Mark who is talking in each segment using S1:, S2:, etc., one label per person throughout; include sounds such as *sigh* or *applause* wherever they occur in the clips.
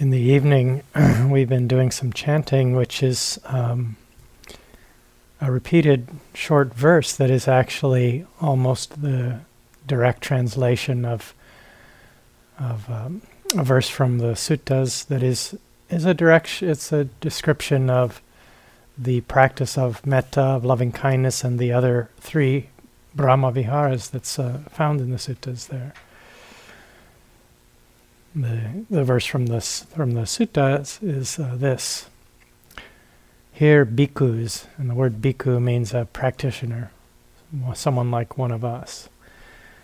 S1: in the evening, *clears throat* we've been doing some chanting, which is um, a repeated short verse that is actually almost the direct translation of of um, a verse from the suttas that is is a direct it's a description of the practice of metta of loving kindness and the other three brahma viharas that's uh, found in the suttas there the the verse from this from the sutta is, is uh, this. Here bhikkhus and the word bhikkhu means a practitioner someone like one of us.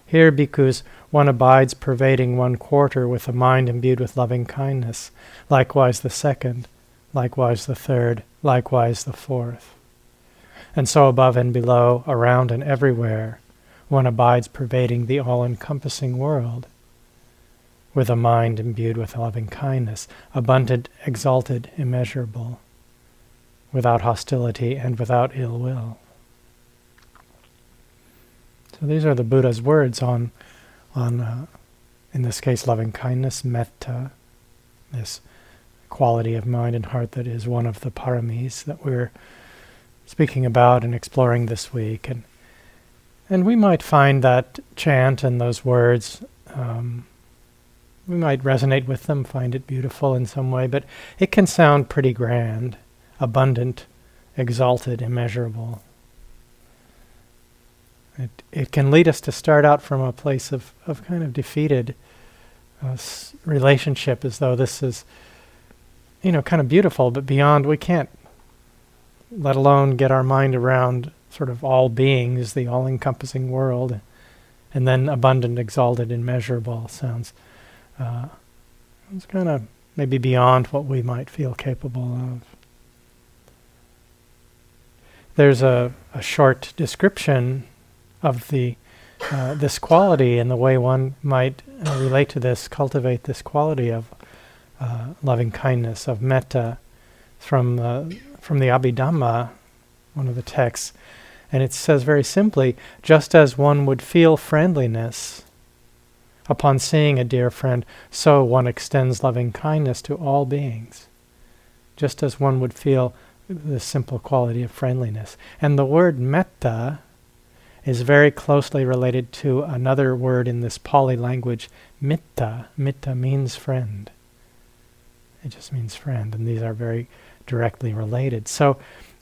S1: Here bhikkhus one abides pervading one quarter with a mind imbued with loving kindness likewise the second likewise the third likewise the fourth. And so above and below around and everywhere one abides pervading the all-encompassing world with a mind imbued with loving kindness, abundant, exalted, immeasurable, without hostility and without ill will. So these are the Buddha's words on, on uh, in this case, loving kindness, metta, this quality of mind and heart that is one of the paramis that we're speaking about and exploring this week. And, and we might find that chant and those words um, we might resonate with them, find it beautiful in some way, but it can sound pretty grand, abundant, exalted, immeasurable. It, it can lead us to start out from a place of, of kind of defeated uh, s- relationship, as though this is, you know, kind of beautiful, but beyond, we can't, let alone get our mind around sort of all beings, the all encompassing world, and then abundant, exalted, immeasurable sounds uh, it's kind of maybe beyond what we might feel capable of. There's a, a short description of the uh, this quality and the way one might uh, relate to this, cultivate this quality of uh, loving kindness, of metta, from from the Abhidhamma, one of the texts, and it says very simply, just as one would feel friendliness Upon seeing a dear friend, so one extends loving kindness to all beings, just as one would feel the simple quality of friendliness. And the word metta is very closely related to another word in this Pali language, mitta. Mitta means friend. It just means friend, and these are very directly related. So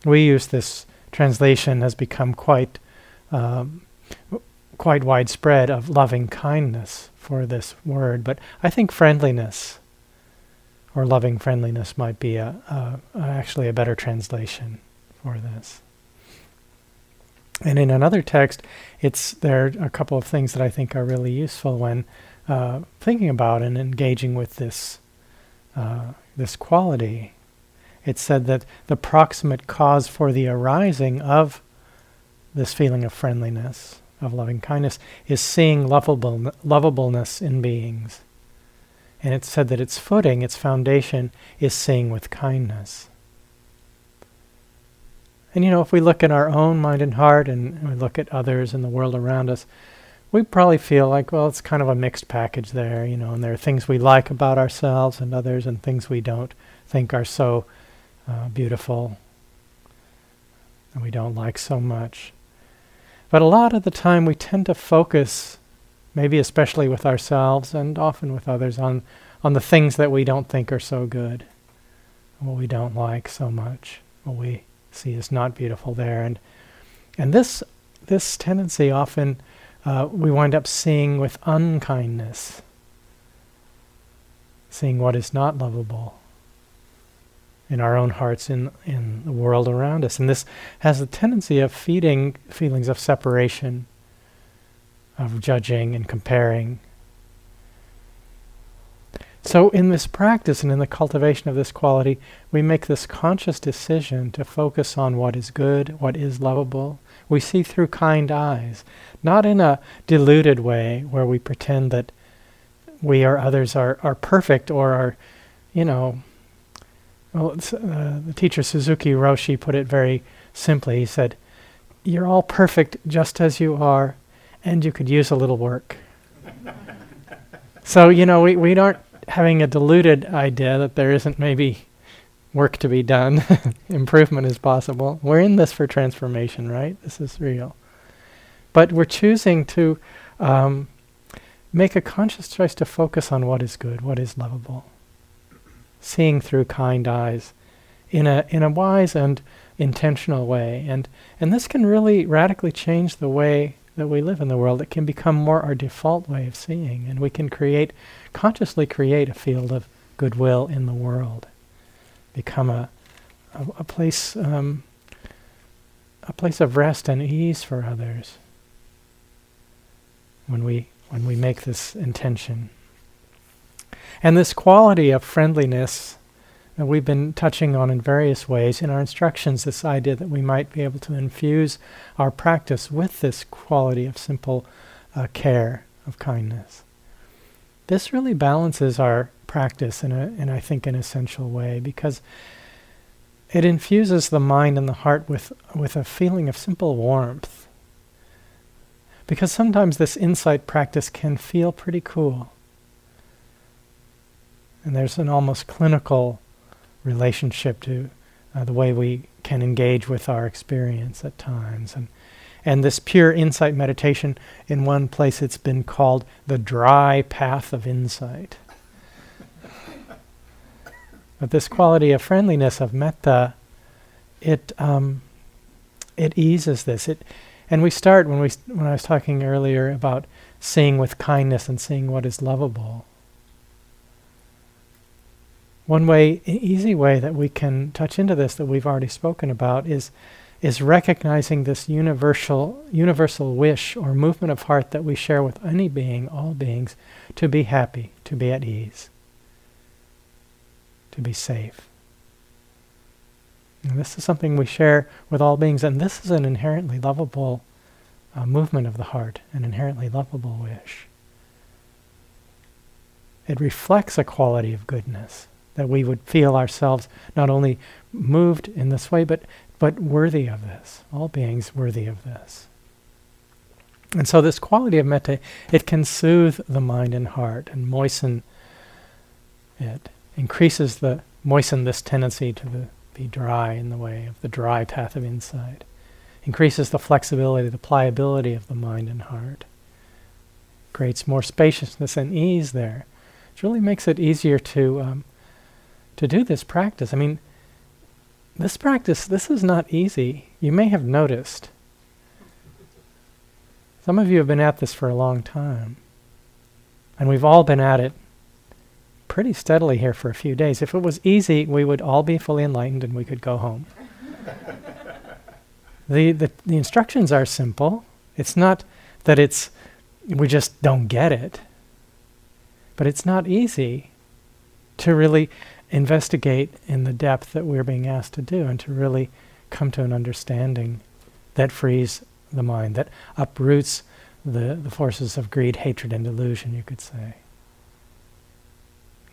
S1: we use this translation has become quite um, quite widespread of loving kindness for this word, but I think friendliness or loving friendliness might be a, a, actually a better translation for this. And in another text, it's there are a couple of things that I think are really useful when uh, thinking about and engaging with this uh, this quality. It said that the proximate cause for the arising of this feeling of friendliness of loving kindness is seeing lovable, lovableness in beings. And it's said that its footing, its foundation, is seeing with kindness. And you know, if we look at our own mind and heart and we look at others in the world around us, we probably feel like, well, it's kind of a mixed package there, you know, and there are things we like about ourselves and others and things we don't think are so uh, beautiful and we don't like so much. But a lot of the time we tend to focus, maybe especially with ourselves and often with others, on, on the things that we don't think are so good, what we don't like so much, what we see as not beautiful there. And, and this, this tendency often uh, we wind up seeing with unkindness, seeing what is not lovable in our own hearts, in, in the world around us. And this has a tendency of feeding feelings of separation, of judging and comparing. So, in this practice and in the cultivation of this quality, we make this conscious decision to focus on what is good, what is lovable. We see through kind eyes, not in a deluded way where we pretend that we or others are, are perfect or are, you know, well, uh, the teacher Suzuki Roshi put it very simply. He said, You're all perfect just as you are, and you could use a little work. so, you know, we, we aren't having a diluted idea that there isn't maybe work to be done, *laughs* improvement is possible. We're in this for transformation, right? This is real. But we're choosing to um, make a conscious choice to focus on what is good, what is lovable, seeing through kind eyes in a in a wise and intentional way. And and this can really radically change the way that we live in the world. It can become more our default way of seeing, and we can create consciously create a field of goodwill in the world. Become a a, a place um, a place of rest and ease for others when we when we make this intention. And this quality of friendliness that we've been touching on in various ways in our instructions, this idea that we might be able to infuse our practice with this quality of simple uh, care, of kindness. This really balances our practice in, a, in, I think, an essential way because it infuses the mind and the heart with, with a feeling of simple warmth because sometimes this insight practice can feel pretty cool. And there's an almost clinical relationship to uh, the way we can engage with our experience at times. And, and this pure insight meditation, in one place it's been called the dry path of insight. but this quality of friendliness, of metta, it, um, it eases this. It, and we start when we when I was talking earlier about seeing with kindness and seeing what is lovable. One way, easy way that we can touch into this that we've already spoken about is is recognizing this universal universal wish or movement of heart that we share with any being, all beings, to be happy, to be at ease, to be safe. And this is something we share with all beings, and this is an inherently lovable uh, movement of the heart, an inherently lovable wish. It reflects a quality of goodness that we would feel ourselves not only moved in this way, but but worthy of this. All beings worthy of this. And so this quality of metta, it can soothe the mind and heart and moisten it, increases the moisten this tendency to the be dry in the way of the dry path of insight. Increases the flexibility, the pliability of the mind and heart. Creates more spaciousness and ease there. It really makes it easier to um, to do this practice. I mean, this practice, this is not easy. You may have noticed. Some of you have been at this for a long time. And we've all been at it pretty steadily here for a few days. If it was easy, we would all be fully enlightened and we could go home. *laughs* the, the, the instructions are simple. It's not that it's we just don't get it. But it's not easy to really investigate in the depth that we're being asked to do and to really come to an understanding that frees the mind, that uproots the, the forces of greed, hatred, and delusion, you could say.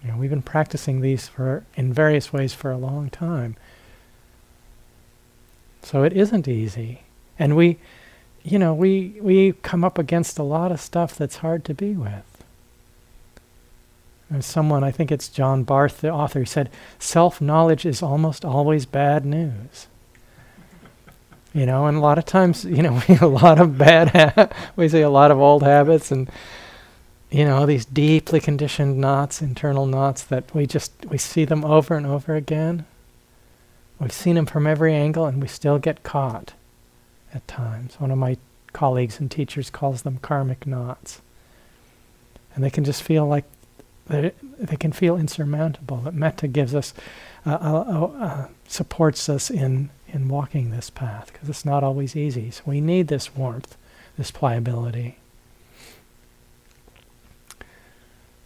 S1: You know, we've been practicing these for in various ways for a long time. So it isn't easy. And we you know, we we come up against a lot of stuff that's hard to be with. Someone, I think it's John Barth, the author, said, self-knowledge is almost always bad news. You know, and a lot of times, *laughs* you know, we a lot of bad, *laughs* ha- we see a lot of old habits and you know, these deeply conditioned knots, internal knots that we just, we see them over and over again. We've seen them from every angle and we still get caught at times. One of my colleagues and teachers calls them karmic knots. And they can just feel like they, they can feel insurmountable. But metta gives us, uh, uh, uh, supports us in, in walking this path because it's not always easy. So we need this warmth, this pliability.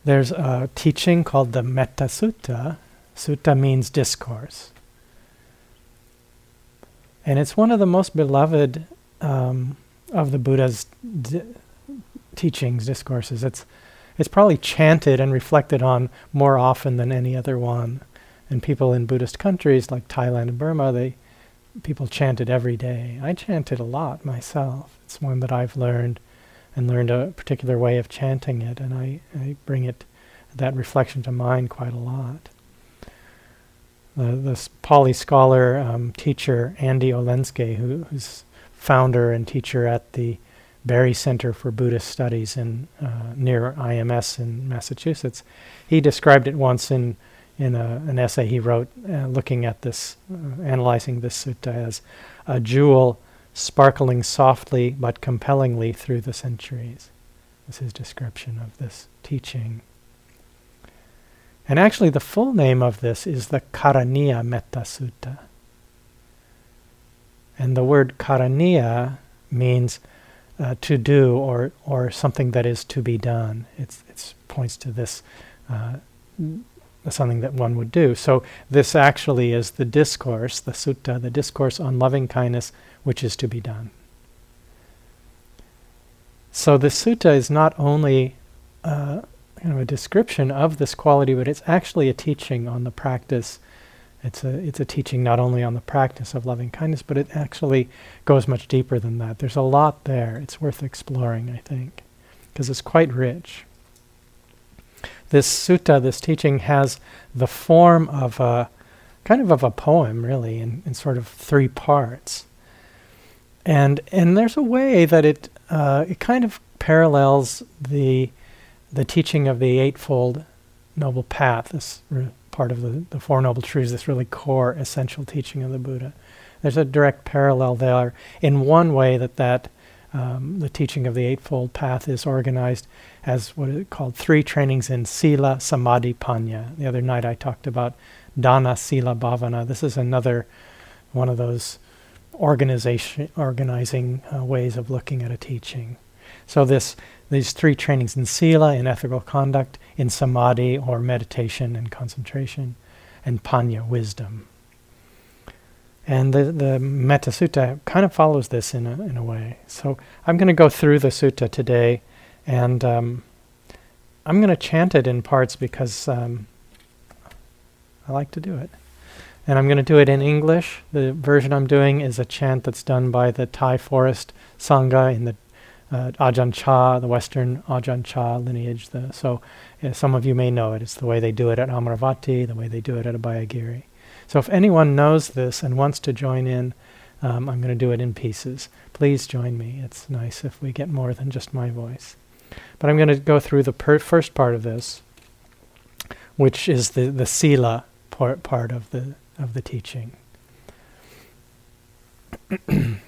S1: There's a teaching called the Metta Sutta. Sutta means discourse. And it's one of the most beloved um, of the Buddha's teachings, discourses. It's, it's probably chanted and reflected on more often than any other one. And people in Buddhist countries like Thailand and Burma, they people chant it every day. I chant it a lot myself. It's one that I've learned and learned a particular way of chanting it, and I, I bring it that reflection to mind quite a lot. The, this Pali scholar um, teacher Andy Olendzki, who, who's founder and teacher at the Barre Center for Buddhist Studies in uh, near IMS in Massachusetts, he described it once in in a, an essay he wrote uh, looking at this, uh, analyzing this sutta as a jewel sparkling softly but compellingly through the centuries. This is his description of this teaching. And actually, the full name of this is the Karaniya Metta Sutta. And the word Karaniya means uh, to do or, or something that is to be done. It's It points to this, uh, something that one would do. So, this actually is the discourse, the sutta, the discourse on loving kindness, which is to be done. So, the sutta is not only uh, kind of a description of this quality, but it's actually a teaching on the practice. It's a it's a teaching not only on the practice of loving kindness, but it actually goes much deeper than that. There's a lot there. It's worth exploring, I think, because it's quite rich. This sutta, this teaching, has the form of a kind of of a poem, really, in, in sort of three parts. And and there's a way that it uh, it kind of parallels the the teaching of the Eightfold Noble Path, this re- part of the, the Four Noble Truths, this really core essential teaching of the Buddha. There's a direct parallel there in one way that that um, the teaching of the Eightfold Path is organized as what is called three trainings in Sila, Samadhi, Panya. The other night I talked about Dana, Sila, Bhavana. This is another one of those organization organizing uh, ways of looking at a teaching. So this these three trainings in sila, in ethical conduct, in samadhi or meditation and concentration, and panya, wisdom. And the, the Metta Sutta kind of follows this in a, in a way. So I'm going to go through the sutta today, and um, I'm going to chant it in parts because um, I like to do it. And I'm going to do it in English. The version I'm doing is a chant that's done by the Thai Forest Sangha in the uh, Ajahn Chah, the Western Ajahn Chah lineage. The, so yeah, some of you may know it. It's the way they do it at Amaravati, the way they do it at Abhayagiri. So if anyone knows this and wants to join in, um, I'm going to do it in pieces. Please join me. It's nice if we get more than just my voice. But I'm going to go through the per- first part of this, which is the, the sila part, part of the of the teaching. *clears throat*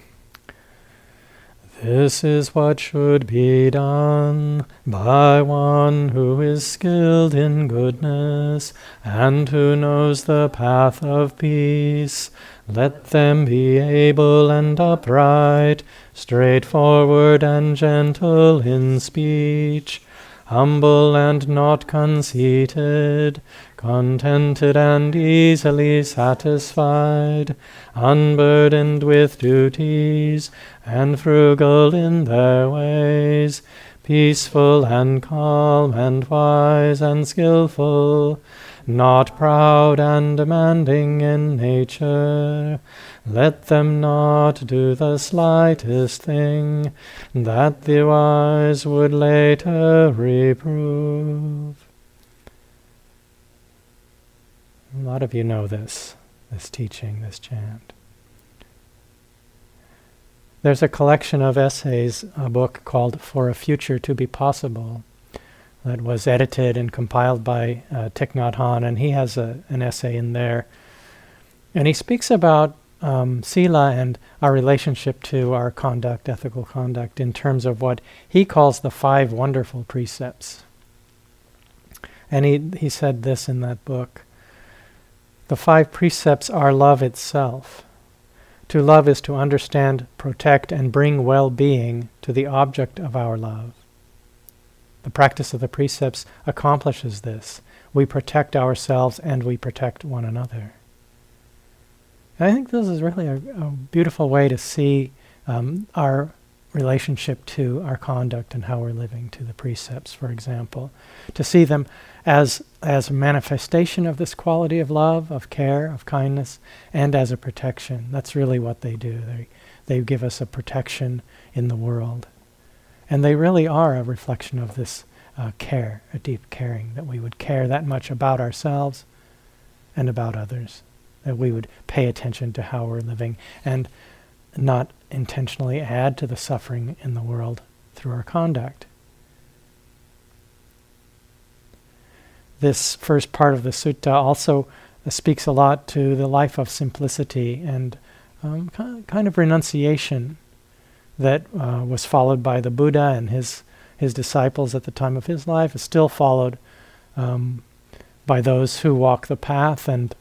S1: This is what should be done by one who is skilled in goodness and who knows the path of peace. Let them be able and upright, straightforward and gentle in speech, humble and not conceited, contented and easily satisfied, unburdened with duties, and frugal in their ways, peaceful and calm and wise and skilful, not proud and demanding in nature. Let them not do the slightest thing that the wise would later reprove. A lot of you know this, this teaching, this chant. There's a collection of essays, a book called For a Future to Be Possible, that was edited and compiled by uh, Thich Nhat Hanh, and he has a, an essay in there. And he speaks about um, Sila and our relationship to our conduct, ethical conduct, in terms of what he calls the five wonderful precepts. And he, he said this in that book the five precepts are love itself. To love is to understand, protect, and bring well being to the object of our love. The practice of the precepts accomplishes this. We protect ourselves and we protect one another. And I think this is really a, a beautiful way to see um, our relationship to our conduct and how we're living, to the precepts, for example. To see them as, as a manifestation of this quality of love, of care, of kindness, and as a protection. That's really what they do. They, they give us a protection in the world. And they really are a reflection of this uh, care, a deep caring, that we would care that much about ourselves and about others, that we would pay attention to how we're living and not intentionally add to the suffering in the world through our conduct. This first part of the sutta also uh, speaks a lot to the life of simplicity and um, kind of renunciation that uh, was followed by the Buddha and his his disciples at the time of his life is still followed um, by those who walk the path and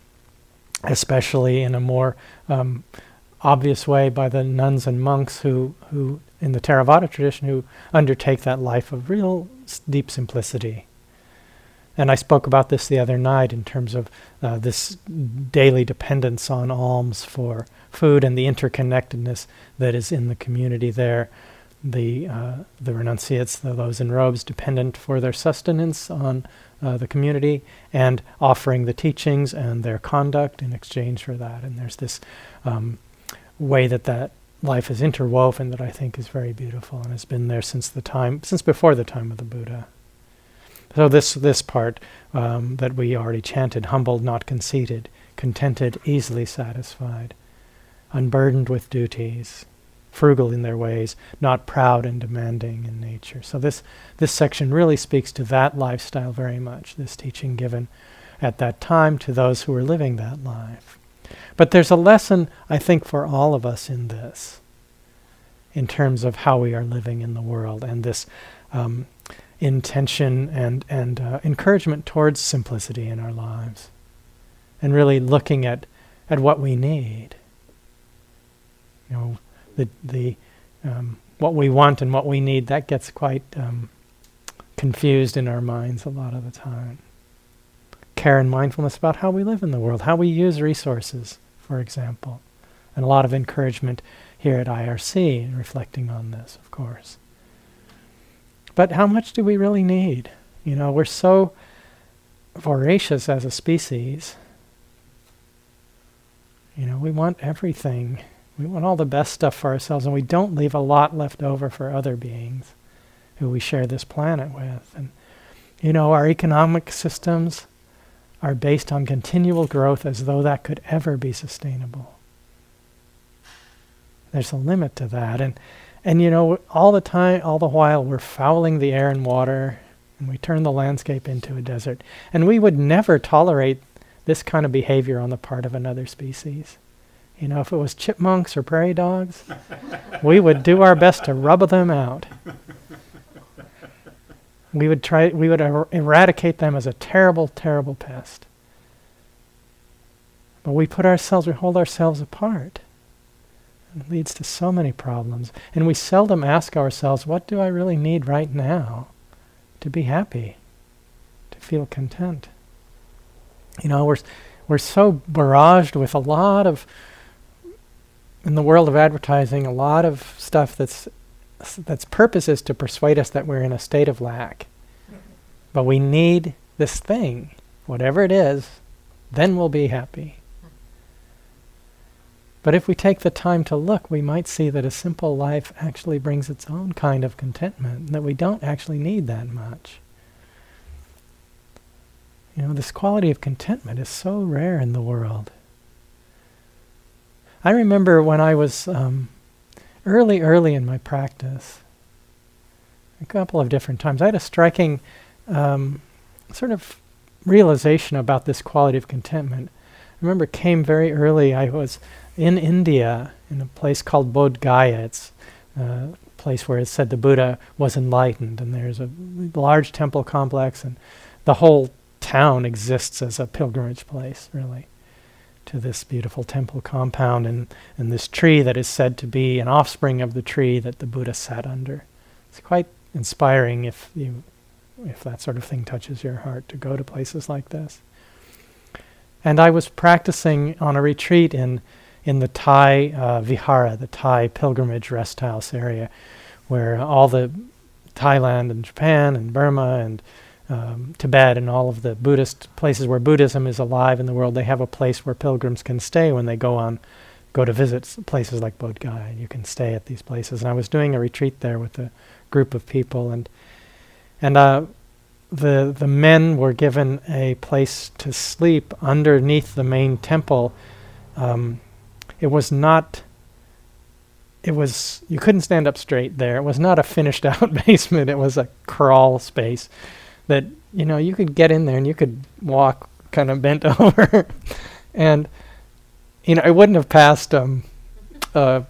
S1: especially in a more um, obvious way by the nuns and monks who, who in the Theravada tradition who undertake that life of real deep simplicity. And I spoke about this the other night in terms of uh, this daily dependence on alms for food and the interconnectedness that is in the community there. The uh, the renunciates, the, those in robes, dependent for their sustenance on uh, the community and offering the teachings and their conduct in exchange for that. And there's this um, way that that life is interwoven that I think is very beautiful and has been there since the time, since before the time of the Buddha. So this this part um, that we already chanted: humbled, not conceited, contented, easily satisfied, unburdened with duties, frugal in their ways, not proud and demanding in nature. So this this section really speaks to that lifestyle very much. This teaching given at that time to those who were living that life. But there's a lesson, I think, for all of us in this, in terms of how we are living in the world and this um, intention and, and uh, encouragement towards simplicity in our lives. And really looking at, at what we need. You know, the, the, um, what we want and what we need, that gets quite um, confused in our minds a lot of the time. Care and mindfulness about how we live in the world, how we use resources for example. And a lot of encouragement here at IRC in reflecting on this, of course. But how much do we really need? You know, we're so voracious as a species. You know, we want everything. We want all the best stuff for ourselves, and we don't leave a lot left over for other beings who we share this planet with. And, you know, our economic systems, are based on continual growth as though that could ever be sustainable. There's a limit to that. And, and you know, all the time, all the while, we're fouling the air and water, and we turn the landscape into a desert. And we would never tolerate this kind of behavior on the part of another species. You know, if it was chipmunks or prairie dogs, we would do our best to rub them out we would try we would er- eradicate them as a terrible terrible pest. But we put ourselves we hold ourselves apart. It leads to so many problems. And we seldom ask ourselves what do i really need right now to be happy to feel content? You know we're we're so barraged with a lot of in the world of advertising a lot of stuff that's that's purpose is to persuade us that we're in a state of lack. But we need this thing, whatever it is, then we'll be happy. But if we take the time to look, we might see that a simple life actually brings its own kind of contentment, and that we don't actually need that much. You know, this quality of contentment is so rare in the world. I remember when I was um, early, early in my practice, a couple of different times, I had a striking um, sort of realization about this quality of contentment. I remember it came very early. I was in India in a place called Bodh Gaya. It's a place where it said the Buddha was enlightened, and there's a large temple complex, and the whole town exists as a pilgrimage place, really to this beautiful temple compound and, and this tree that is said to be an offspring of the tree that the Buddha sat under. It's quite inspiring if you if that sort of thing touches your heart to go to places like this. And I was practicing on a retreat in in the Thai uh, Vihara, the Thai pilgrimage rest house area, where all the Thailand and Japan and Burma and um, Tibet and all of the Buddhist places where Buddhism is alive in the world, they have a place where pilgrims can stay when they go on, go to visit places like Bodh Gaya. You can stay at these places. And I was doing a retreat there with a group of people, and and uh, the the men were given a place to sleep underneath the main temple. Um, it was not. It was you couldn't stand up straight there. It was not a finished *laughs* out basement. It was a crawl space that you know you could get in there and you could walk kind of bent *laughs* over, and you know it wouldn't have passed. Um, uh,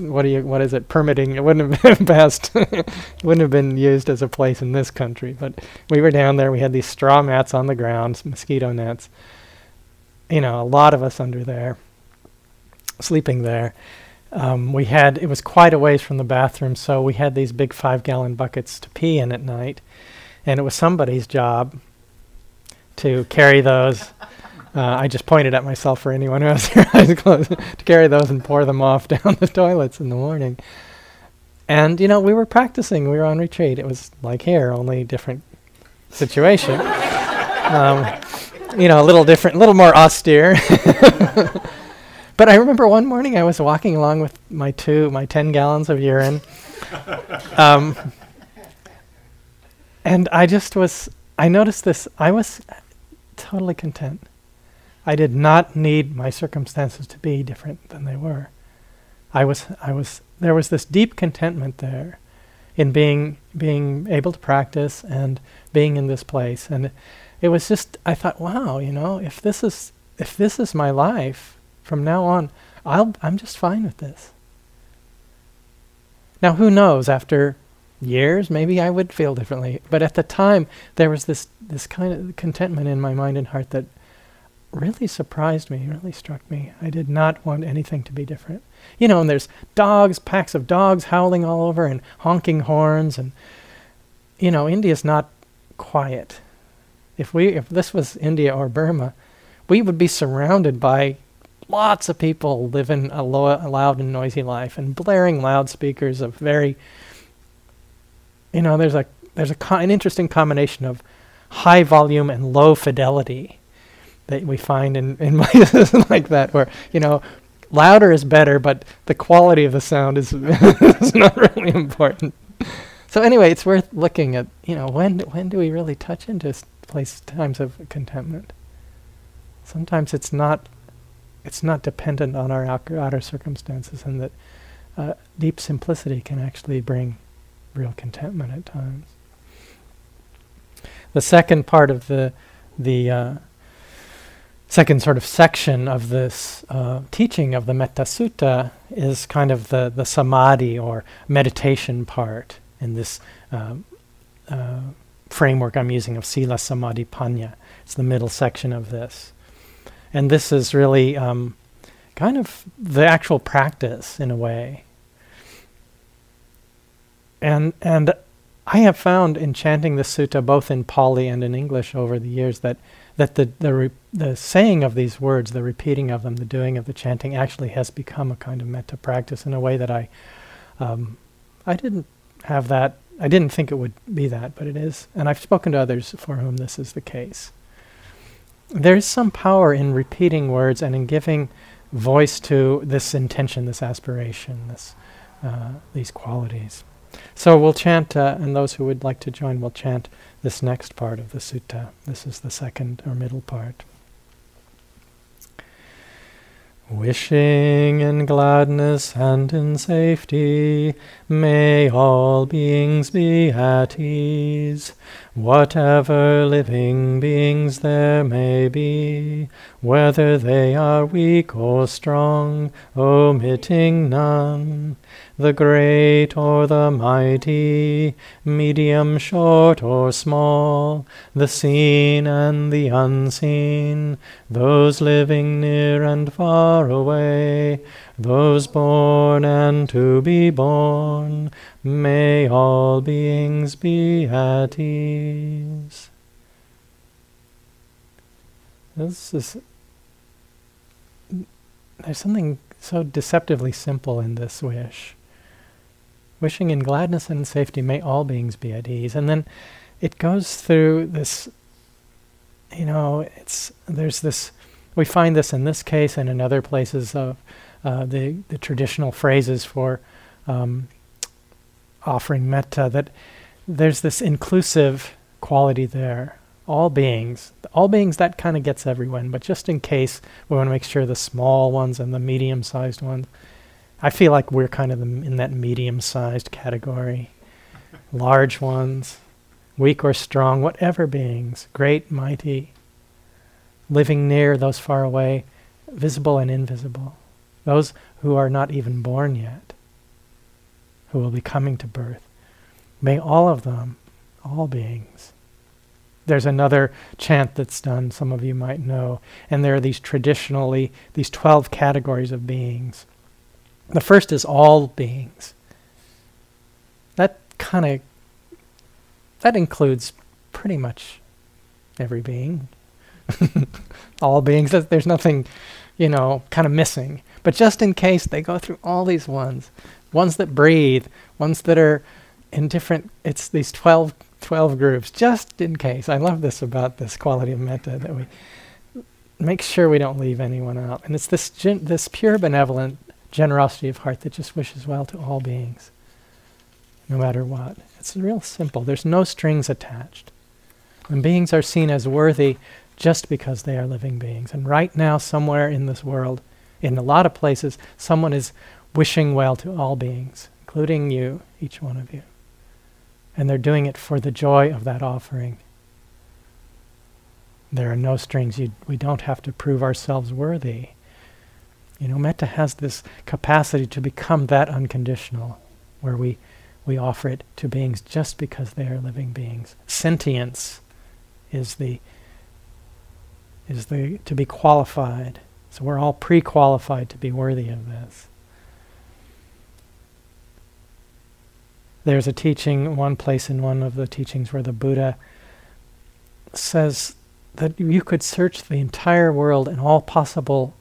S1: what do you what is it permitting? It wouldn't have *laughs* been passed. Wouldn't have been used as a place in this country. But we were down there we had these straw mats on the ground mosquito nets. You know a lot of us under there sleeping there. Um, we had it was quite a ways from the bathroom so we had these big five gallon buckets to pee in at night and it was somebody's job to carry those uh, I just pointed at myself for anyone who has their *laughs* eyes closed to carry those and pour them off *laughs* down the toilets in the morning. And you know, we were practicing. We were on retreat. It was like here, only different situation. *laughs* um, you know, a little different, a little more austere. but I remember one morning I was walking along with my two, my ten gallons of urine, um, and I just was. I noticed this. I was totally content. I did not need my circumstances to be different than they were. I was, I was, there was this deep contentment there in being, being able to practice and being in this place. And it was just, I thought, wow, you know, if this is, if this is my life from now on, I'll, I'm just fine with this. Now, who knows, after years, maybe I would feel differently. But at the time, there was this, this kind of contentment in my mind and heart that really surprised me, really struck me. I did not want anything to be different. You know, and there's dogs, packs of dogs howling all over and honking horns and you know, India's not quiet. If we if this was India or Burma, we would be surrounded by lots of people living a, lo- a loud and noisy life and blaring loudspeakers of very you know, there's a there's a co- an interesting combination of high volume and low fidelity that we find in, in *laughs* places like that where, you know, louder is better, but the quality of the sound is, *laughs* is not really important. So anyway, it's worth looking at, you know, when when do we really touch into place times of contentment? Sometimes it's not it's not dependent on our outer, circumstances and that uh, deep simplicity can actually bring real contentment at times. The second part of the the uh, second sort of section of this uh, teaching of the Metta Sutta is kind of the, the samadhi or meditation part in this uh, uh, framework I'm using of Sila Samadhi Panya. It's the middle section of this. And this is really um, kind of the actual practice in a way. And, and I have found in chanting the sutta both in Pali and in English over the years that that the the, re- the saying of these words, the repeating of them, the doing of the chanting, actually has become a kind of metta practice in a way that I um, I didn't have that. I didn't think it would be that, but it is, and I've spoken to others for whom this is the case. There is some power in repeating words and in giving voice to this intention, this aspiration, this uh, these qualities. So we'll chant, uh, and those who would like to join will chant this next part of the sutta. This is the second or middle part. Wishing in gladness and in safety, may all beings be at ease. Whatever living beings there may be, whether they are weak or strong, omitting none the great or the mighty, medium, short, or small, the seen and the unseen, those living near and far away, those born and to be born, may all beings be at ease. This is there's something so deceptively simple in this wish wishing in gladness and safety may all beings be at ease. And then it goes through this, you know, it's there's this, we find this in this case and in other places of uh, the, the traditional phrases for um, offering metta, that there's this inclusive quality there. All beings, all beings that kind of gets everyone, but just in case, we want to make sure the small ones and the medium sized ones. I feel like we're kind of in that medium sized category. Large ones, weak or strong, whatever beings, great, mighty, living near, those far away, visible and invisible, those who are not even born yet, who will be coming to birth. May all of them, all beings. There's another chant that's done, some of you might know, and there are these traditionally, these 12 categories of beings. The first is all beings. That kind of, that includes pretty much every being. *laughs* all beings, there's nothing, you know, kind of missing. But just in case, they go through all these ones ones that breathe, ones that are in different, it's these 12, 12 groups, just in case. I love this about this quality of metta that we make sure we don't leave anyone out. And it's this, gen- this pure benevolent generosity of heart that just wishes well to all beings, no matter what. It's real simple. There's no strings attached. And beings are seen as worthy just because they are living beings. And right now, somewhere in this world, in a lot of places, someone is wishing well to all beings, including you, each one of you. And they're doing it for the joy of that offering. There are no strings. You, we don't have to prove ourselves worthy. You know, metta has this capacity to become that unconditional, where we, we offer it to beings just because they are living beings. Sentience is the is the to be qualified. So we're all pre-qualified to be worthy of this. There's a teaching, one place in one of the teachings where the Buddha says that you could search the entire world and all possible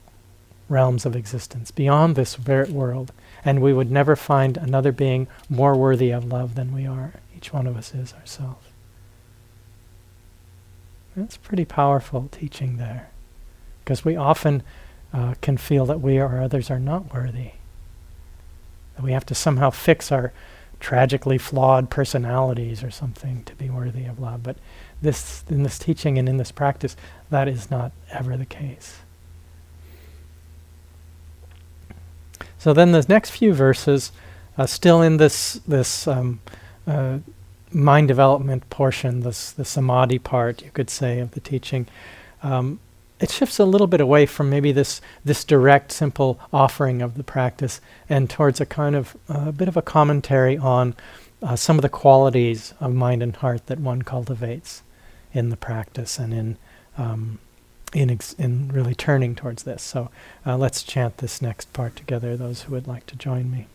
S1: realms of existence beyond this world, and we would never find another being more worthy of love than we are. Each one of us is ourselves. That's pretty powerful teaching there, because we often uh, can feel that we or others are not worthy. That we have to somehow fix our tragically flawed personalities or something to be worthy of love. But this, in this teaching and in this practice, that is not ever the case. So then the next few verses, uh, still in this this um, uh, mind development portion, this the samadhi part, you could say, of the teaching, um, it shifts a little bit away from maybe this this direct, simple offering of the practice, and towards a kind of a bit of a commentary on uh, some of the qualities of mind and heart that one cultivates in the practice and in um, in ex- in really turning towards this. So uh, let's chant this next part together. Those who would like to join me.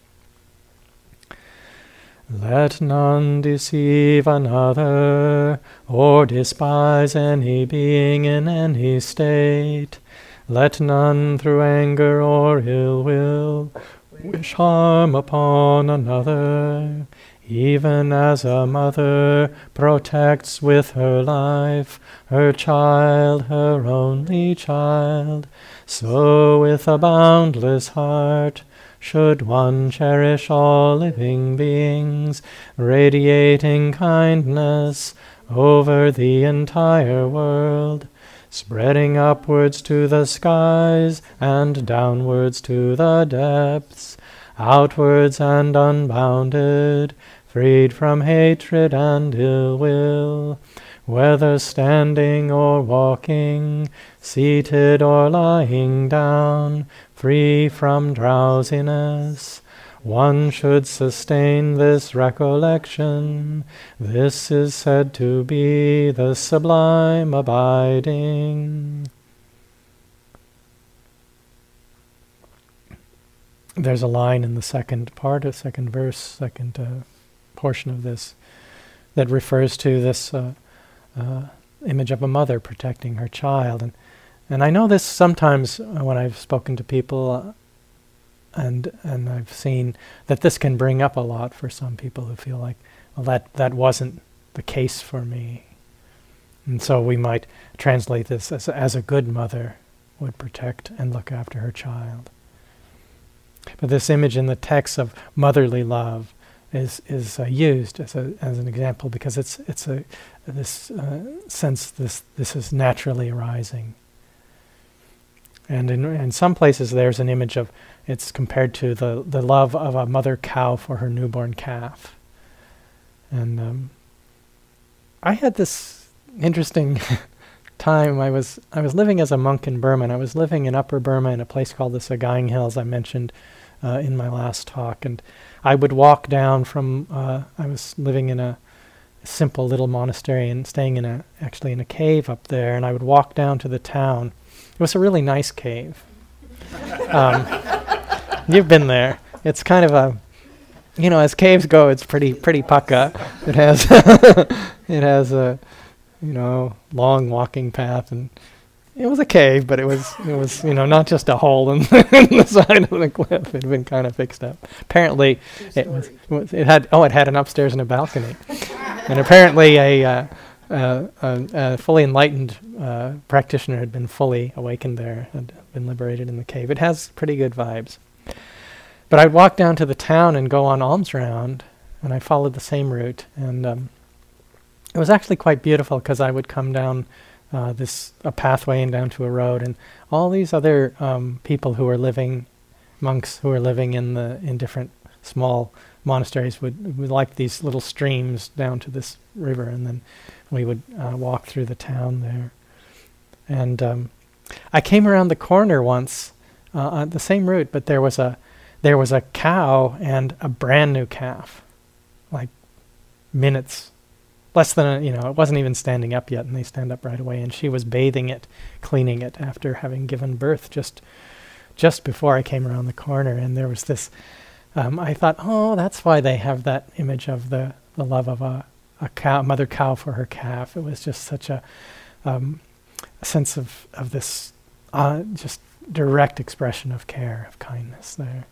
S1: Let none deceive another, or despise any being in any state. Let none through anger or ill will wish harm upon another, even as a mother protects with her life her child, her only child, so with a boundless heart should one cherish all living beings, radiating kindness over the entire world, spreading upwards to the skies and downwards to the depths, outwards and unbounded, freed from hatred and ill will, whether standing or walking, seated or lying down, free from drowsiness. One should sustain this recollection. This is said to be the sublime abiding. There's a line in the second part, a second verse, second uh, portion of this, that refers to this uh, uh, image of a mother protecting her child. And and I know this sometimes when I've spoken to people, uh, and and I've seen that this can bring up a lot for some people who feel like, well, that that wasn't the case for me. And so we might translate this as as a good mother would protect and look after her child. But this image in the text of motherly love is is uh, used as a as an example because it's it's a this uh, sense this this is naturally arising. And in in some places there's an image of it's compared to the the love of a mother cow for her newborn calf. And um, I had this interesting *laughs* time. I was I was living as a monk in Burma. And I was living in Upper Burma in a place called the Sagaing Hills. I mentioned uh, in my last talk, and I would walk down from. Uh, I was living in a simple little monastery and staying in a actually in a cave up there, and I would walk down to the town. It was a really nice cave. *laughs* Um, you've been there. It's kind of a, you know, as caves go, it's pretty pretty pucka. It has *laughs* it has a, you know, long walking path and it was a cave, but it was it was you know not just a hole in, *laughs* in the side of the cliff. It had been kind of fixed up. Apparently, it was, it was, it had oh it had an upstairs and a balcony, and apparently a, uh, uh, a, a fully enlightened uh, practitioner had been fully awakened there, had been liberated in the cave. It has pretty good vibes. But I'd walk down to the town and go on alms round, and I followed the same route, and um, it was actually quite beautiful because I would come down uh, this a pathway and down to a road, and all these other um, people who were living, monks who were living in the in different small monasteries would would like these little streams down to this river, and then we would uh, walk through the town there. And um, I came around the corner once uh, on the same route, but there was a there was a cow and a brand new calf, like minutes less than a, you know it wasn't even standing up yet and they stand up right away and she was bathing it cleaning it after having given birth just just before i came around the corner and there was this um, i thought oh that's why they have that image of the, the love of a, a cow mother cow for her calf. It was just such a, um, sense of, of this uh, just direct expression of care of kindness there.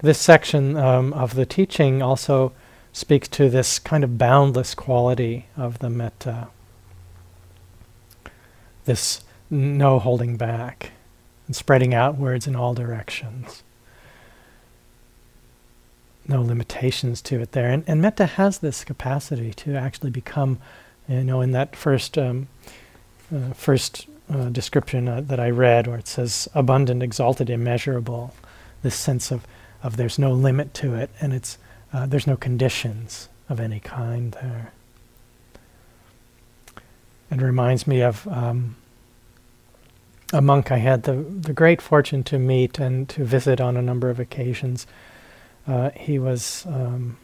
S1: This section um, of the teaching also speaks to this kind of boundless quality of the metta. This no holding back and spreading outwards in all directions. No limitations to it there. And, and metta has this capacity to actually become, you know, in that first, um, uh, first uh, description uh, that I read, where it says abundant, exalted, immeasurable, this sense of, of there's no limit to it, and it's uh, there's no conditions of any kind there. It reminds me of um, a monk I had the, the great fortune to meet and to visit on a number of occasions. Uh, he was um,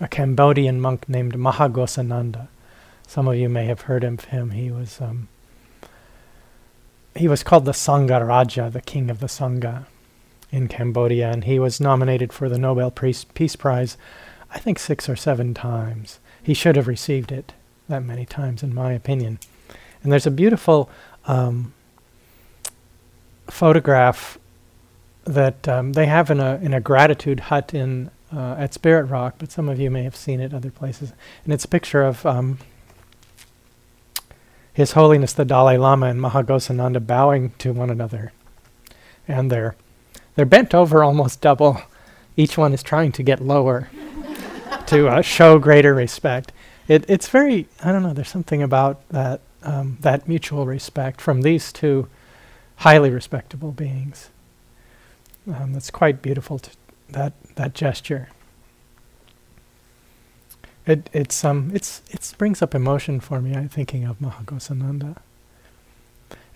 S1: a Cambodian monk named Maha Ghosananda. Some of you may have heard of him. He was um, he was called the Sangha Raja, the king of the Sangha in Cambodia, and he was nominated for the Nobel Peace, Prize, I think six or seven times. He should have received it that many times, in my opinion. And there's a beautiful um, photograph that um, they have in a in a gratitude hut in uh, at Spirit Rock, but some of you may have seen it other places. And it's a picture of um, His Holiness the Dalai Lama and Maha Ghosananda bowing to one another, and they're they're bent over almost double. Each one is trying to get lower *laughs* to uh, show greater respect. It, it's very, I don't know, there's something about that, um, that mutual respect from these two highly respectable beings. Um, that's quite beautiful, to, that, that gesture. It, it's, um, it's, it brings up emotion for me, I'm thinking of Maha Ghosananda.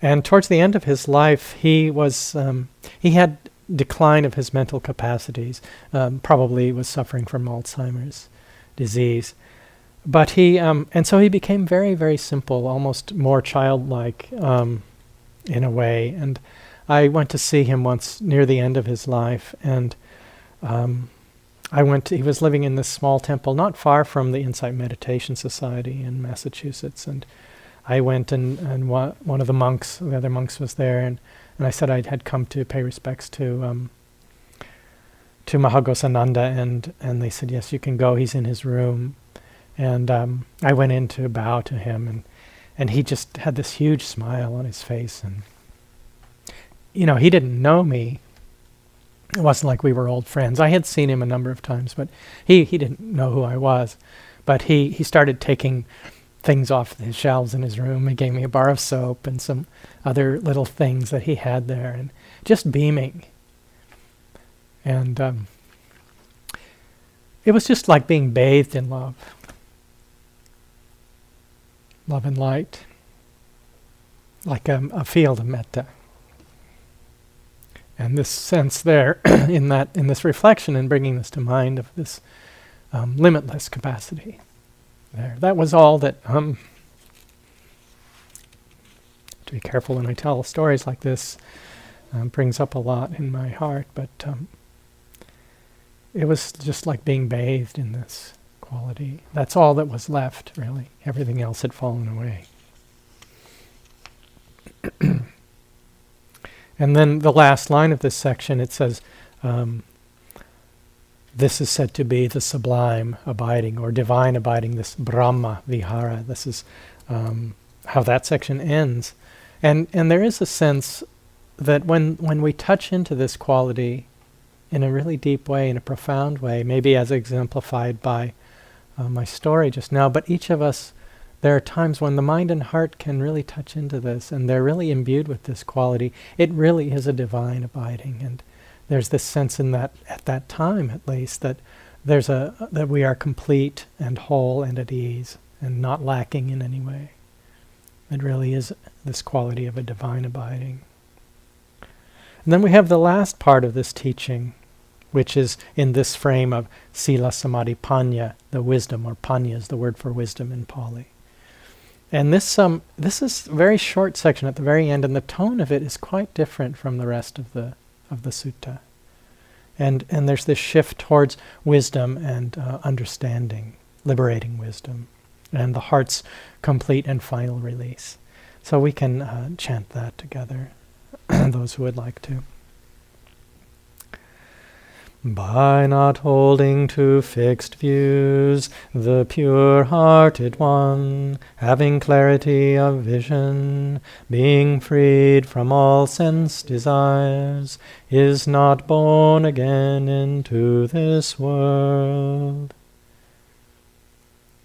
S1: And towards the end of his life, he was, um, he had decline of his mental capacities. Um, probably was suffering from Alzheimer's disease. But he, um, and so he became very, very simple, almost more childlike um, in a way. And I went to see him once near the end of his life, and um, I went. To, he was living in this small temple not far from the Insight Meditation Society in Massachusetts, and I went and and wa- one of the monks, the other monks, was there, and and I said I had come to pay respects to um, to Maha Ghosananda, and and they said yes, you can go. He's in his room, and um, I went in to bow to him, and and he just had this huge smile on his face, and you know he didn't know me, It wasn't like we were old friends. I had seen him a number of times, but he, he didn't know who I was. But he, he started taking things off his shelves in his room. He gave me a bar of soap and some other little things that he had there, and just beaming. And um, it was just like being bathed in love, love and light, like a, a field of metta. And this sense there, *clears throat* in that, in this reflection and bringing this to mind of this um, limitless capacity, there. That was all that. Um, to be careful when I tell stories like this, um, brings up a lot in my heart, but um, it was just like being bathed in this quality. That's all that was left, really. Everything else had fallen away. *clears throat* and then the last line of this section, it says, um, this is said to be the sublime abiding or divine abiding, this Brahma Vihara. This is um, how that section ends. And, and there is a sense that when, when we touch into this quality in a really deep way, in a profound way, maybe as exemplified by uh, my story just now, but each of us, there are times when the mind and heart can really touch into this and they're really imbued with this quality. It really is a divine abiding. And there's this sense in that at that time at least that there's a that we are complete and whole and at ease and not lacking in any way. It really is this quality of a divine abiding. And then we have the last part of this teaching, which is in this frame of sila samadhi panya, the wisdom, or panya is the word for wisdom in Pali. And this um this is a very short section at the very end, and the tone of it is quite different from the rest of the of the sutta. And, and there's this shift towards wisdom and uh, understanding, liberating wisdom, and the heart's complete and final release. So we can uh, chant that together, *clears throat* those who would like to. By not holding to fixed views, the pure hearted one, having clarity of vision, being freed from all sense desires, is not born again into this world.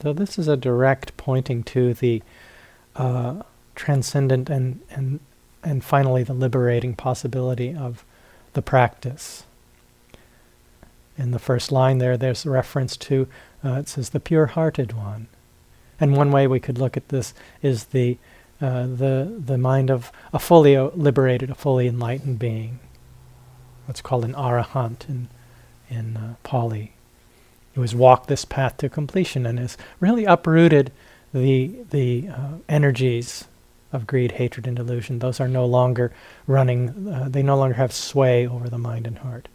S1: So, this is a direct pointing to the uh, transcendent and, and, and finally the liberating possibility of the practice in the first line there, there's a reference to, uh, it says, the pure hearted one. And one way we could look at this is the, uh, the, the mind of a fully liberated, a fully enlightened being. What's called an arahant in, in uh, Pali, who has walked this path to completion and has really uprooted the, the uh, energies of greed, hatred, and delusion. Those are no longer running, uh, they no longer have sway over the mind and heart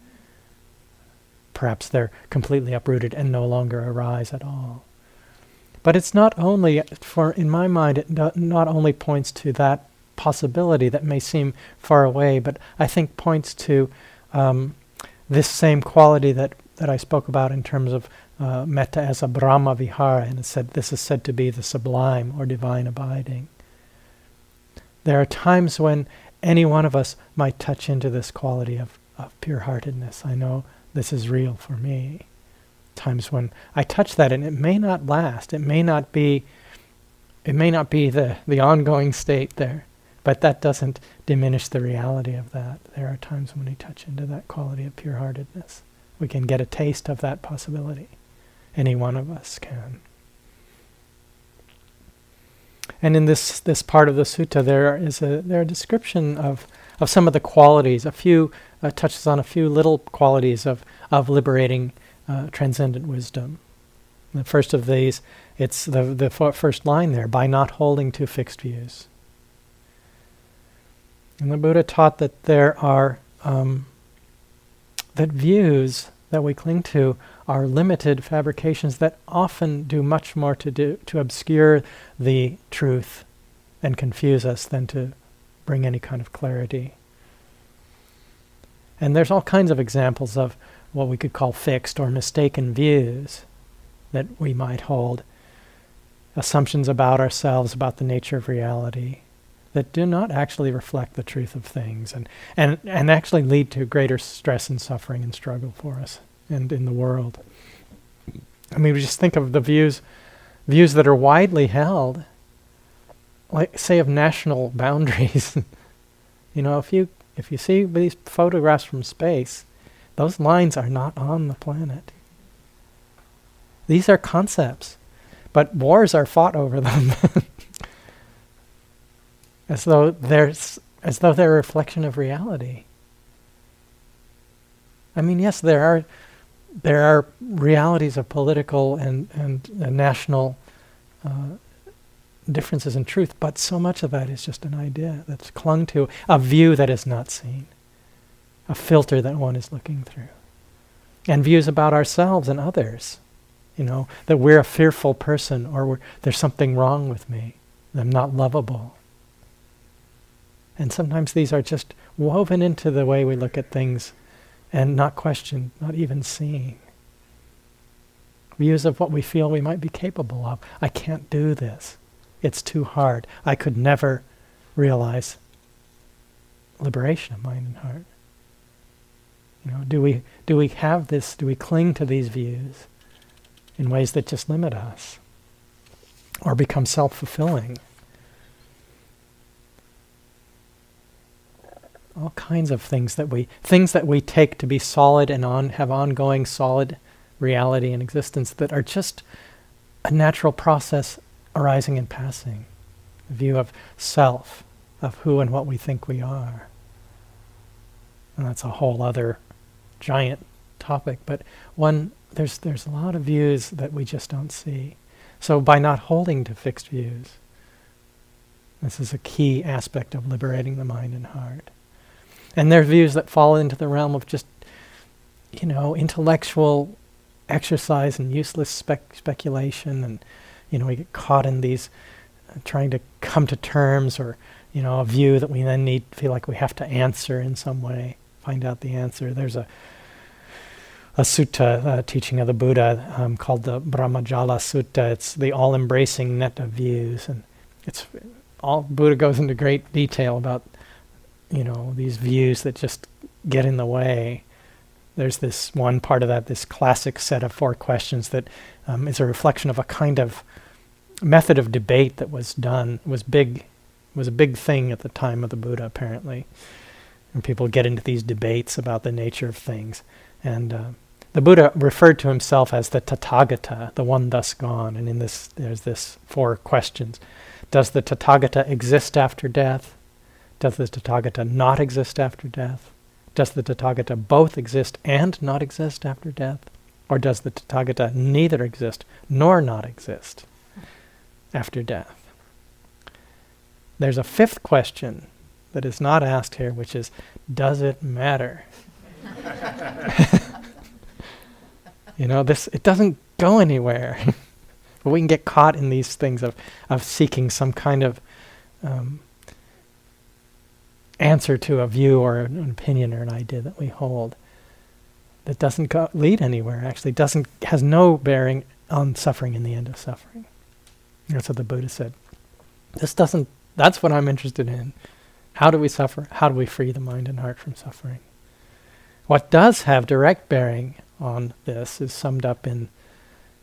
S1: perhaps they're completely uprooted and no longer arise at all. But it's not only, for in my mind, it not only points to that possibility that may seem far away, but I think points to um, this same quality that, that I spoke about in terms of uh, metta as a Brahma Vihara, and it said this is said to be the sublime or divine abiding. There are times when any one of us might touch into this quality of, of pure heartedness. I know this is real for me. Times when I touch that and it may not last. It may not be it may not be the, the ongoing state there. But that doesn't diminish the reality of that. There are times when we touch into that quality of pure heartedness. We can get a taste of that possibility. Any one of us can. And in this, this part of the sutta, there is a there a description of, of some of the qualities, a few uh, touches on a few little qualities of, of liberating uh, transcendent wisdom. The first of these, it's the, the first line there by not holding to fixed views. And the Buddha taught that there are, um, that views that we cling to are limited fabrications that often do much more to do to obscure the truth and confuse us than to bring any kind of clarity. And there's all kinds of examples of what we could call fixed or mistaken views that we might hold. Assumptions about ourselves, about the nature of reality, that do not actually reflect the truth of things and, and, and actually lead to greater stress and suffering and struggle for us and in the world. I mean, we just think of the views, views that are widely held, like say of national *laughs* boundaries. you know, if you if you see these photographs from space, those lines are not on the planet. These are concepts, but wars are fought over them, *laughs* as though they're as though they're a reflection of reality. I mean, yes, there are there are realities of political and, and, national uh, differences in truth, but so much of that is just an idea that's clung to a view that is not seen, a filter that one is looking through, and views about ourselves and others. You know, that we're a fearful person or there's something wrong with me, I'm not lovable. And sometimes these are just woven into the way we look at things and not questioned, not even seen. Views of what we feel we might be capable of. I can't do this. It's too hard. I could never realize liberation of mind and heart. You know, do we do we have this? Do we cling to these views in ways that just limit us, or become self-fulfilling? all kinds of things that we things that we take to be solid and on have ongoing solid reality and existence that are just a natural process arising and passing. A view of self of who and what we think we are. And that's a whole other giant topic but one there's there's a lot of views that we just don't see. So by not holding to fixed views this is a key aspect of liberating the mind and heart. And there are views that fall into the realm of just, you know, intellectual exercise and useless spec- speculation. And, you know, we get caught in these uh, trying to come to terms or, you know, a view that we then need, feel like we have to answer in some way, find out the answer. There's a, a sutta uh, teaching of the Buddha um, called the Brahmajala Sutta. It's the all-embracing net of views, and it's all Buddha goes into great detail about you know, these views that just get in the way. There's this one part of that, this classic set of four questions that um, is a reflection of a kind of method of debate that was done. Was big, was a big thing at the time of the Buddha, apparently. And people get into these debates about the nature of things. And uh, the Buddha referred to himself as the Tathagata, the one thus gone. And in this, there's this four questions. Does the Tathagata exist after death? Does the Tathagata not exist after death? Does the Tathagata both exist and not exist after death? Or does the Tathagata neither exist nor not exist after death? There's a fifth question that is not asked here, which is Does it matter? *laughs* you know, this it doesn't go anywhere. *laughs* but we can get caught in these things of, of seeking some kind of um, answer to a view or an opinion or an idea that we hold that doesn't go, lead anywhere actually doesn't has no bearing on suffering in the end of suffering. That's what the buddha said. This doesn't that's what i'm interested in. How do we suffer? How do we free the mind and heart from suffering? What does have direct bearing on this is summed up in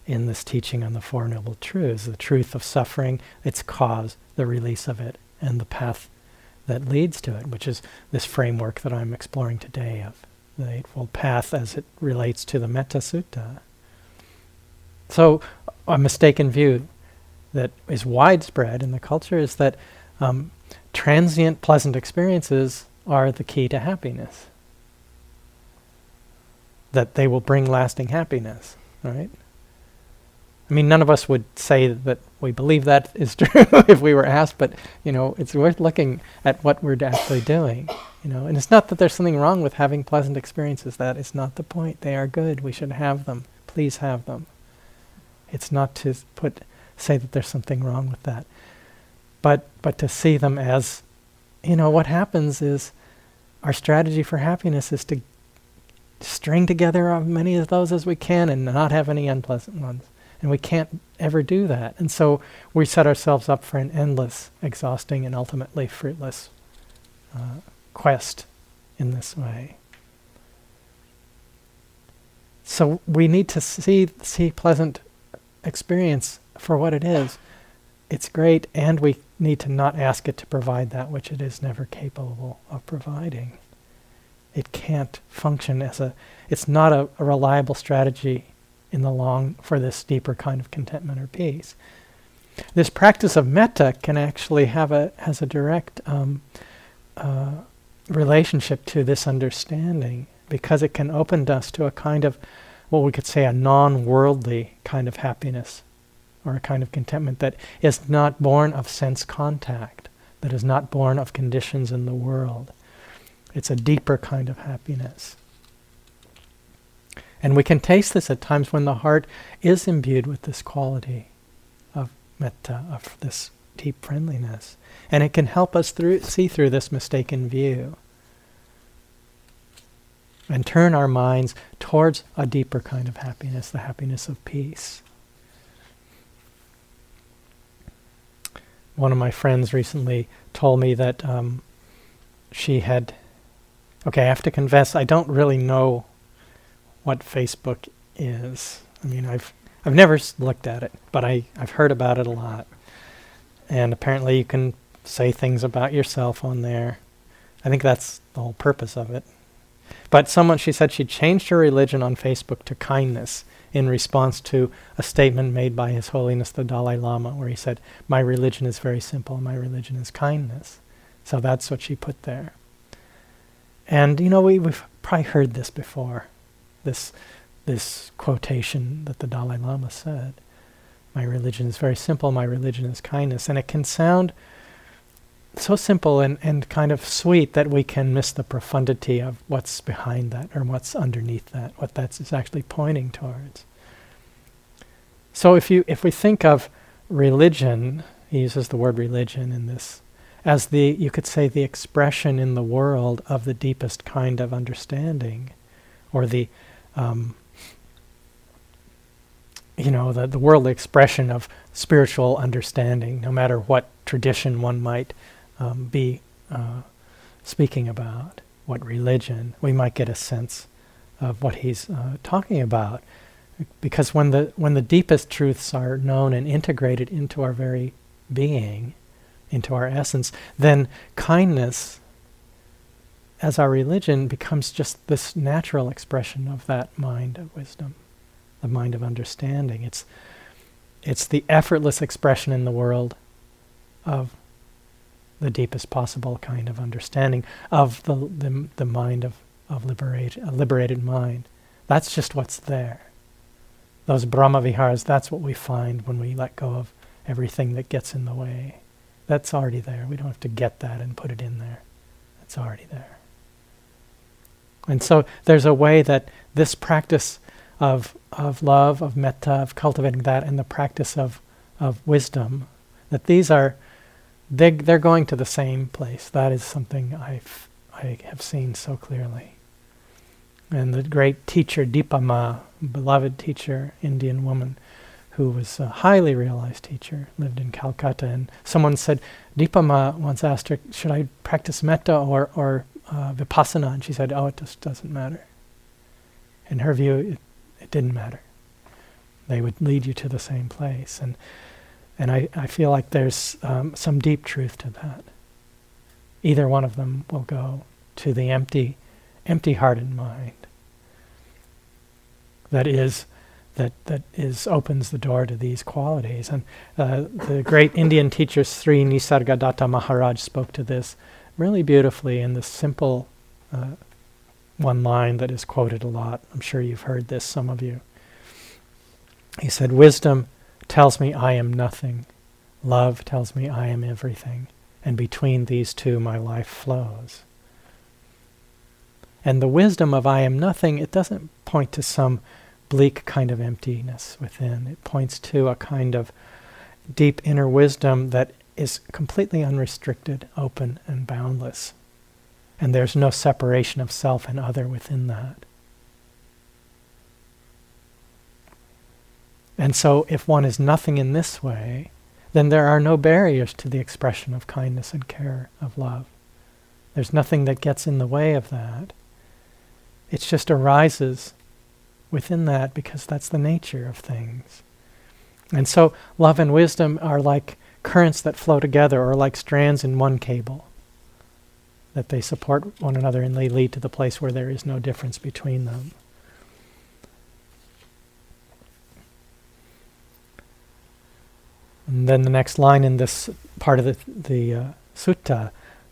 S1: in this teaching on the four noble truths the truth of suffering its cause the release of it and the path that leads to it, which is this framework that I'm exploring today of the Eightfold Path as it relates to the Metta Sutta. So, a mistaken view that is widespread in the culture is that um, transient pleasant experiences are the key to happiness. That they will bring lasting happiness, right? I mean, none of us would say that we believe that is *laughs* true if we were asked, but you know, it's worth looking at what we're actually doing. You know, and it's not that there's something wrong with having pleasant experiences. That is not the point. They are good. We should have them. Please have them. It's not to put say that there's something wrong with that, but but to see them as, you know, what happens is, our strategy for happiness is to string together as many of those as we can and not have any unpleasant ones And we can't ever do that. And so we set ourselves up for an endless, exhausting, and ultimately fruitless uh, quest in this way. So we need to see see pleasant experience for what it is. It's great, and we need to not ask it to provide that which it is never capable of providing. It can't function as a. It's not a, a reliable strategy in the long for this deeper kind of contentment or peace. This practice of metta can actually have a has a direct um, uh, relationship to this understanding because it can open us to a kind of what we could say a non-worldly kind of happiness or a kind of contentment that is not born of sense contact, that is not born of conditions in the world. It's a deeper kind of happiness. And we can taste this at times when the heart is imbued with this quality of metta, of this deep friendliness. And it can help us through, see through this mistaken view and turn our minds towards a deeper kind of happiness, the happiness of peace. One of my friends recently told me that um, she had. Okay, I have to confess, I don't really know what Facebook is. I mean, I've I've never looked at it, but I I've heard about it a lot. And apparently, you can say things about yourself on there. I think that's the whole purpose of it. But someone, she said, she changed her religion on Facebook to kindness in response to a statement made by His Holiness the Dalai Lama, where he said, "My religion is very simple. My religion is kindness." So that's what she put there. And you know, we, we've probably heard this before this this quotation that the Dalai Lama said. My religion is very simple, my religion is kindness. And it can sound so simple and, and kind of sweet that we can miss the profundity of what's behind that or what's underneath that, what that's actually pointing towards. So if you if we think of religion, he uses the word religion in this as the you could say the expression in the world of the deepest kind of understanding or the um, you know, the, the worldly expression of spiritual understanding, no matter what tradition one might um, be uh, speaking about, what religion, we might get a sense of what he's uh, talking about. Because when the when the deepest truths are known and integrated into our very being, into our essence, then kindness as our religion becomes just this natural expression of that mind of wisdom, the mind of understanding. It's, it's the effortless expression in the world of the deepest possible kind of understanding of the, the, the mind of, of liberate, a liberated mind. That's just what's there. Those Brahma Viharas, that's what we find when we let go of everything that gets in the way. That's already there. We don't have to get that and put it in there. It's already there. And so there's a way that this practice of, of love, of metta, of cultivating that, and the practice of, of wisdom, that these are, they, they're going to the same place. That is something I've, I have seen so clearly. And the great teacher, Dipa Ma, beloved teacher, Indian woman, who was a highly realized teacher, lived in Calcutta. And someone said, Dipa Ma once asked her, should I practice metta or, or uh, vipassana, and she said, "Oh, it just doesn't matter." In her view, it, it didn't matter. They would lead you to the same place, and and I, I feel like there's um, some deep truth to that. Either one of them will go to the empty, empty-hearted mind. That is, that that is opens the door to these qualities. And uh, the great Indian teacher Sri Nisargadatta Maharaj spoke to this really beautifully in this simple uh, one line that is quoted a lot. I'm sure you've heard this, some of you. He said, Wisdom tells me I am nothing. Love tells me I am everything. And between these two, my life flows. And the wisdom of I am nothing, it doesn't point to some bleak kind of emptiness within. It points to a kind of deep inner wisdom that is completely unrestricted, open, and boundless. And there's no separation of self and other within that. And so, if one is nothing in this way, then there are no barriers to the expression of kindness and care, of love. There's nothing that gets in the way of that. It just arises within that because that's the nature of things. And so, love and wisdom are like currents that flow together or like strands in one cable, that they support one another and they lead to the place where there is no difference between them. And then the next line in this part of the, the uh, sutta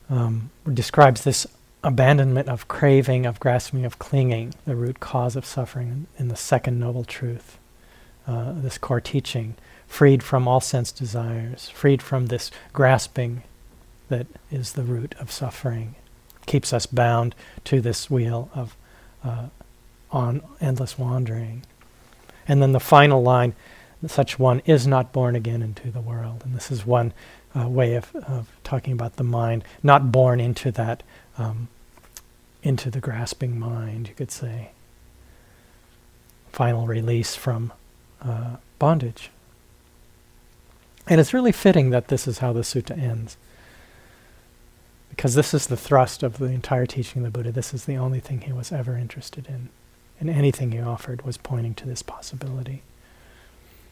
S1: um, describes this abandonment of craving, of grasping, of clinging, the root cause of suffering in the second noble truth, uh, this core teaching, freed from all sense desires, freed from this grasping that is the root of suffering, keeps us bound to this wheel of uh, on endless wandering. And then the final line such one is not born again into the world. And this is one uh, way of, of talking about the mind, not born into that, um, into the grasping mind, you could say. Final release from uh, bondage. And it's really fitting that this is how the sutta ends. Because this is the thrust of the entire teaching of the Buddha. This is the only thing he was ever interested in. And anything he offered was pointing to this possibility.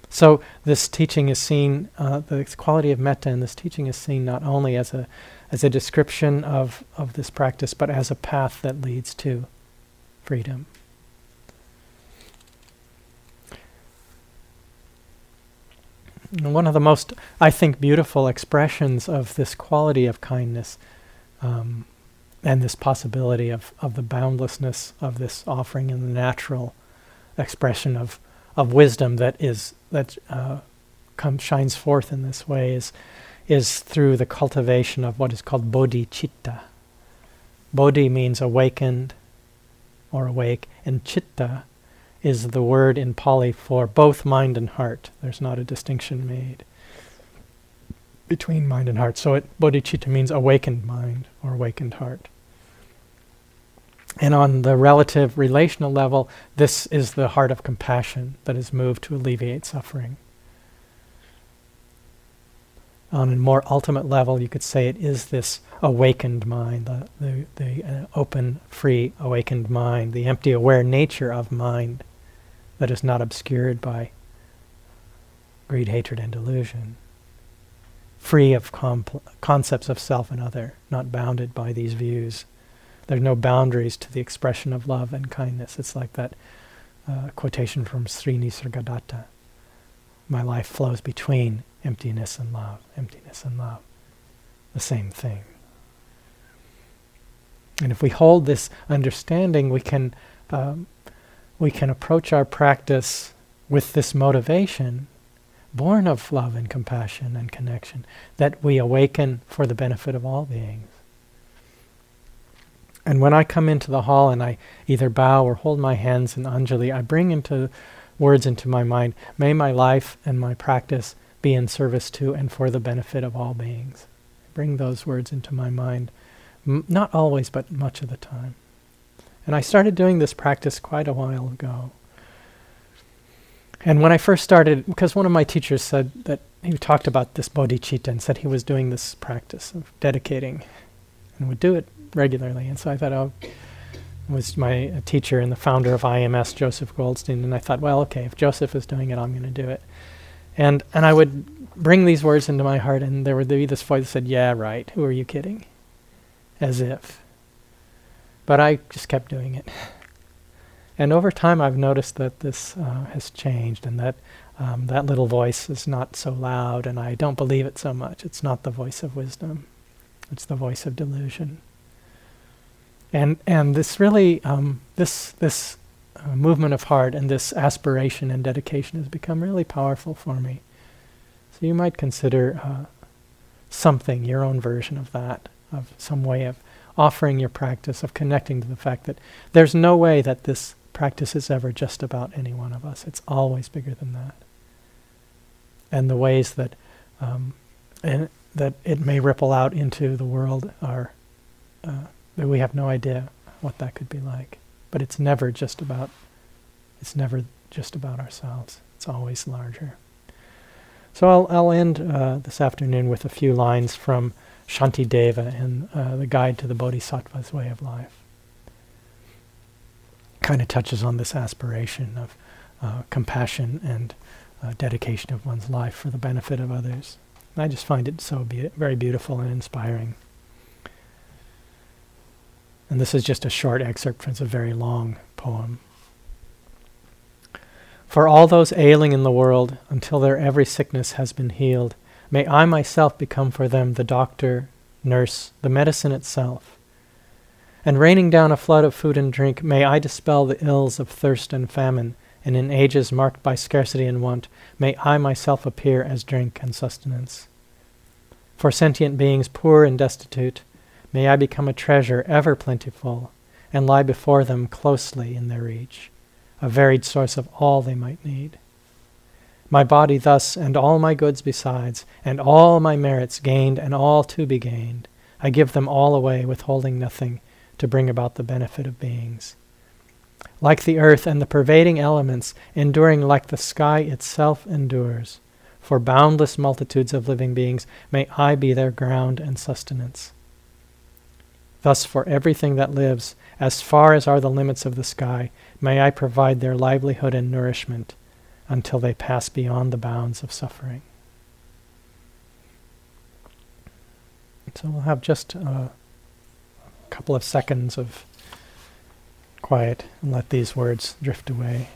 S1: So this teaching is seen, uh, the quality of metta in this teaching is seen not only as a as a description of, of this practice, but as a path that leads to freedom. One of the most, I think, beautiful expressions of this quality of kindness um, and this possibility of, of the boundlessness of this offering and the natural expression of, of wisdom that is that uh, comes shines forth in this way is is through the cultivation of what is called bodhicitta. Bodhi means awakened or awake, and chitta is the word in Pali for both mind and heart. There's not a distinction made between mind and heart. So it, bodhicitta means awakened mind or awakened heart. And on the relative relational level, this is the heart of compassion that is moved to alleviate suffering. On a more ultimate level, you could say it is this awakened mind, the, the, the uh, open, free, awakened mind, the empty, aware nature of mind that is not obscured by greed, hatred, and delusion. Free of compl- concepts of self and other, not bounded by these views there's no boundaries to the expression of love and kindness. It's like that uh, quotation from Sri Nisargadatta. My life flows between emptiness and love, emptiness and love. The same thing. And if we hold this understanding, we can um, we can approach our practice with this motivation, born of love and compassion and connection, that we awaken for the benefit of all beings. And when I come into the hall and I either bow or hold my hands in Anjali, I bring into words into my mind, may my life and my practice be in service to and for the benefit of all beings. I bring those words into my mind, M- not always, but much of the time. And I started doing this practice quite a while ago. And when I first started, because one of my teachers said that he talked about this bodhicitta and said he was doing this practice of dedicating and would do it regularly. And so I thought, oh, was my teacher and the founder of IMS, Joseph Goldstein, and I thought, well, okay, if Joseph is doing it, I'm going to do it. And and I would bring these words into my heart, and there would be this voice that said, "Yeah, right. Who are you kidding?" As if. But I just kept doing it. And over time, I've noticed that this uh, has changed, and that um, that little voice is not so loud, and I don't believe it so much. It's not the voice of wisdom; it's the voice of delusion. And and this really um, this this uh, movement of heart and this aspiration and dedication has become really powerful for me. So you might consider uh, something, your own version of that, of some way of offering your practice, of connecting to the fact that there's no way that this practice is ever just about any one of us. It's always bigger than that. And the ways that um, and that it may ripple out into the world are uh, we have no idea what that could be like. But it's never just about it's never just about ourselves. It's always larger. So I'll, I'll end uh, this afternoon with a few lines from Shantideva in uh, the Guide to the Bodhisattva's Way of Life. Kind of touches on this aspiration of uh, compassion and uh, dedication of one's life for the benefit of others. I just find it so be- very beautiful and inspiring. And this is just a short excerpt from a very long poem. For all those ailing in the world, until their every sickness has been healed, may I myself become for them the doctor, nurse, the medicine itself. And raining down a flood of food and drink, may I dispel the ills of thirst and famine, and in ages marked by scarcity and want, may I myself appear as drink and sustenance. For sentient beings poor and destitute, may I become a treasure ever plentiful, and lie before them closely in their reach a varied source of all they might need. My body thus, and all my goods besides, and all my merits gained and all to be gained, I give them all away, withholding nothing, to bring about the benefit of beings. Like the earth and the pervading elements, enduring like the sky itself endures, for boundless multitudes of living beings, may I be their ground and sustenance. Thus, for everything that lives, as far as are the limits of the sky, may I provide their livelihood and nourishment until they pass beyond the bounds of suffering. So we'll have just a couple of seconds of quiet and let these words drift away.